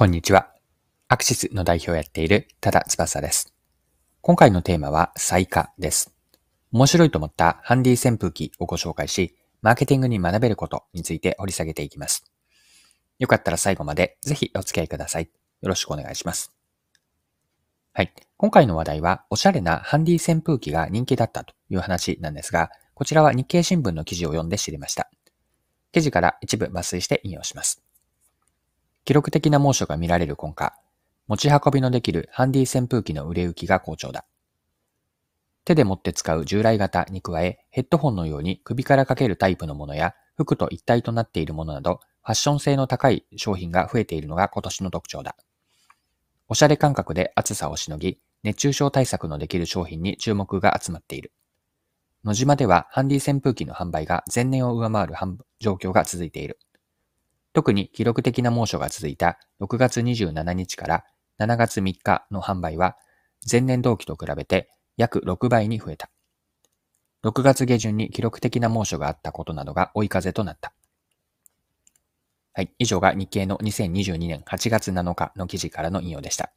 こんにちは。アクシスの代表をやっている多田翼です。今回のテーマは最下です。面白いと思ったハンディ扇風機をご紹介し、マーケティングに学べることについて掘り下げていきます。よかったら最後までぜひお付き合いください。よろしくお願いします。はい。今回の話題は、おしゃれなハンディ扇風機が人気だったという話なんですが、こちらは日経新聞の記事を読んで知りました。記事から一部抜粋して引用します。記録的な猛暑が見られる今夏、持ち運びのできるハンディ扇風機の売れ行きが好調だ。手で持って使う従来型に加え、ヘッドホンのように首からかけるタイプのものや、服と一体となっているものなど、ファッション性の高い商品が増えているのが今年の特徴だ。おしゃれ感覚で暑さをしのぎ、熱中症対策のできる商品に注目が集まっている。野島ではハンディ扇風機の販売が前年を上回る状況が続いている。特に記録的な猛暑が続いた6月27日から7月3日の販売は前年同期と比べて約6倍に増えた。6月下旬に記録的な猛暑があったことなどが追い風となった。はい。以上が日経の2022年8月7日の記事からの引用でした。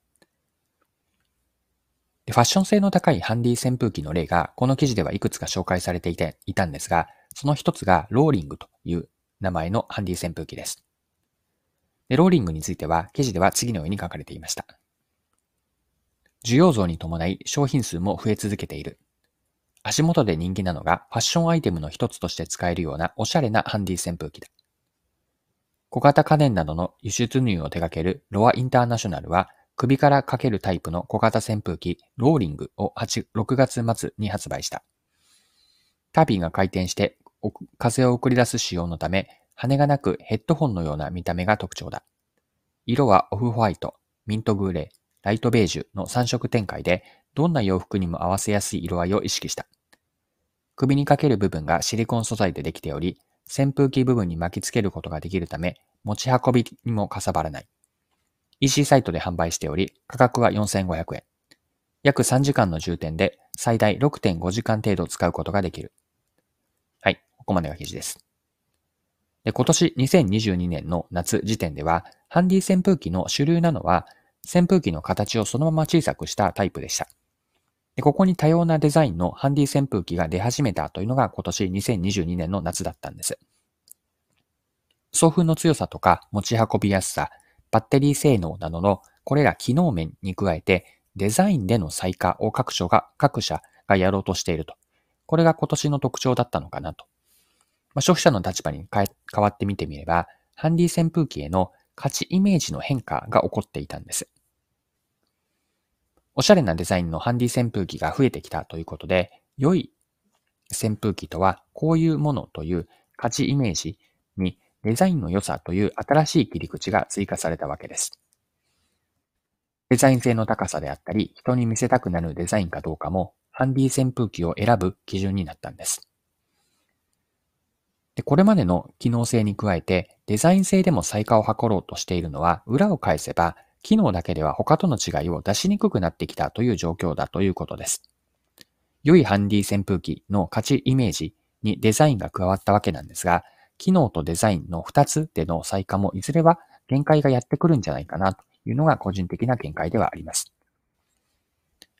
ファッション性の高いハンディ扇風機の例がこの記事ではいくつか紹介されていていたんですが、その一つがローリングという名前のハンディ扇風機です。でローリングについては記事では次のように書かれていました。需要増に伴い商品数も増え続けている。足元で人気なのがファッションアイテムの一つとして使えるようなおしゃれなハンディ扇風機だ。小型家電などの輸出入を手掛けるロアインターナショナルは首からかけるタイプの小型扇風機ローリングを8 6月末に発売した。タービンが回転して風を送り出す仕様のため羽がなくヘッドホンのような見た目が特徴だ。色はオフホワイト、ミントグレー、ライトベージュの3色展開で、どんな洋服にも合わせやすい色合いを意識した。首にかける部分がシリコン素材でできており、扇風機部分に巻き付けることができるため、持ち運びにもかさばらない。EC サイトで販売しており、価格は4500円。約3時間の充填で最大6.5時間程度使うことができる。はい、ここまでが記事です。で今年2022年の夏時点では、ハンディ扇風機の主流なのは、扇風機の形をそのまま小さくしたタイプでした。でここに多様なデザインのハンディ扇風機が出始めたというのが今年2022年の夏だったんです。送風の強さとか持ち運びやすさ、バッテリー性能などのこれら機能面に加えてデザインでの再化を各社が、各社がやろうとしていると。これが今年の特徴だったのかなとまあ、消費者の立場に変わってみてみれば、ハンディ扇風機への価値イメージの変化が起こっていたんです。おしゃれなデザインのハンディ扇風機が増えてきたということで、良い扇風機とはこういうものという価値イメージにデザインの良さという新しい切り口が追加されたわけです。デザイン性の高さであったり、人に見せたくなるデザインかどうかも、ハンディ扇風機を選ぶ基準になったんです。で、これまでの機能性に加えて、デザイン性でも再化を図ろうとしているのは、裏を返せば、機能だけでは他との違いを出しにくくなってきたという状況だということです。良いハンディ扇風機の価値イメージにデザインが加わったわけなんですが、機能とデザインの2つでの再化もいずれは限界がやってくるんじゃないかなというのが個人的な見解ではあります。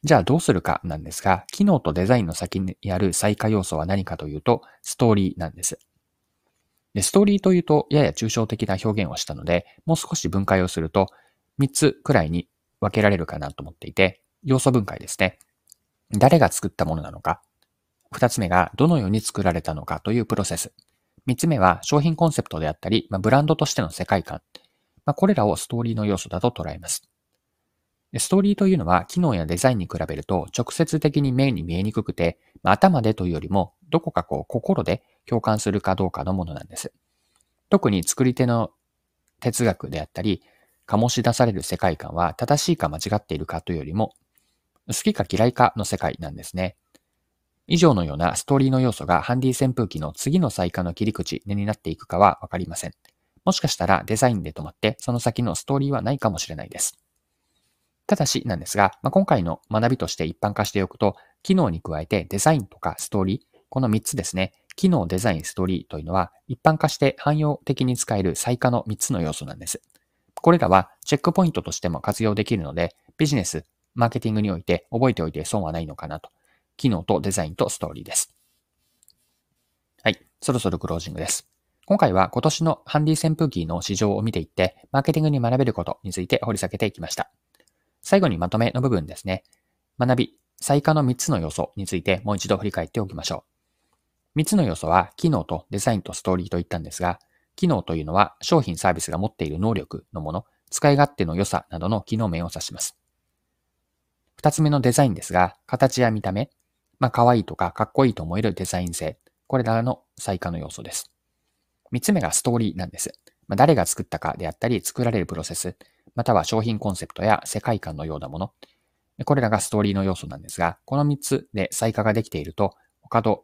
じゃあどうするかなんですが、機能とデザインの先にある再化要素は何かというと、ストーリーなんです。で、ストーリーというとやや抽象的な表現をしたので、もう少し分解をすると3つくらいに分けられるかなと思っていて、要素分解ですね。誰が作ったものなのか。2つ目がどのように作られたのかというプロセス。3つ目は商品コンセプトであったり、まあ、ブランドとしての世界観。まあ、これらをストーリーの要素だと捉えます。ストーリーというのは機能やデザインに比べると直接的に目に見えにくくて、頭でというよりもどこかこう心で共感するかどうかのものなんです。特に作り手の哲学であったり、醸し出される世界観は正しいか間違っているかというよりも、好きか嫌いかの世界なんですね。以上のようなストーリーの要素がハンディ扇風機の次の再化の切り口になっていくかはわかりません。もしかしたらデザインで止まってその先のストーリーはないかもしれないです。ただしなんですが、まあ、今回の学びとして一般化しておくと、機能に加えてデザインとかストーリー、この3つですね。機能、デザイン、ストーリーというのは一般化して汎用的に使える最下の3つの要素なんです。これらはチェックポイントとしても活用できるので、ビジネス、マーケティングにおいて覚えておいて損はないのかなと。機能とデザインとストーリーです。はい。そろそろクロージングです。今回は今年のハンディ扇風機の市場を見ていって、マーケティングに学べることについて掘り下げていきました。最後にまとめの部分ですね。学び、最下の3つの要素についてもう一度振り返っておきましょう。3つの要素は、機能とデザインとストーリーと言ったんですが、機能というのは商品サービスが持っている能力のもの、使い勝手の良さなどの機能面を指します。二つ目のデザインですが、形や見た目、まあ可愛いとかかっこいいと思えるデザイン性、これらの最下の要素です。三つ目がストーリーなんです。まあ、誰が作ったかであったり、作られるプロセス、または商品コンセプトや世界観のようなもの、これらがストーリーの要素なんですが、この三つで最下ができていると、他と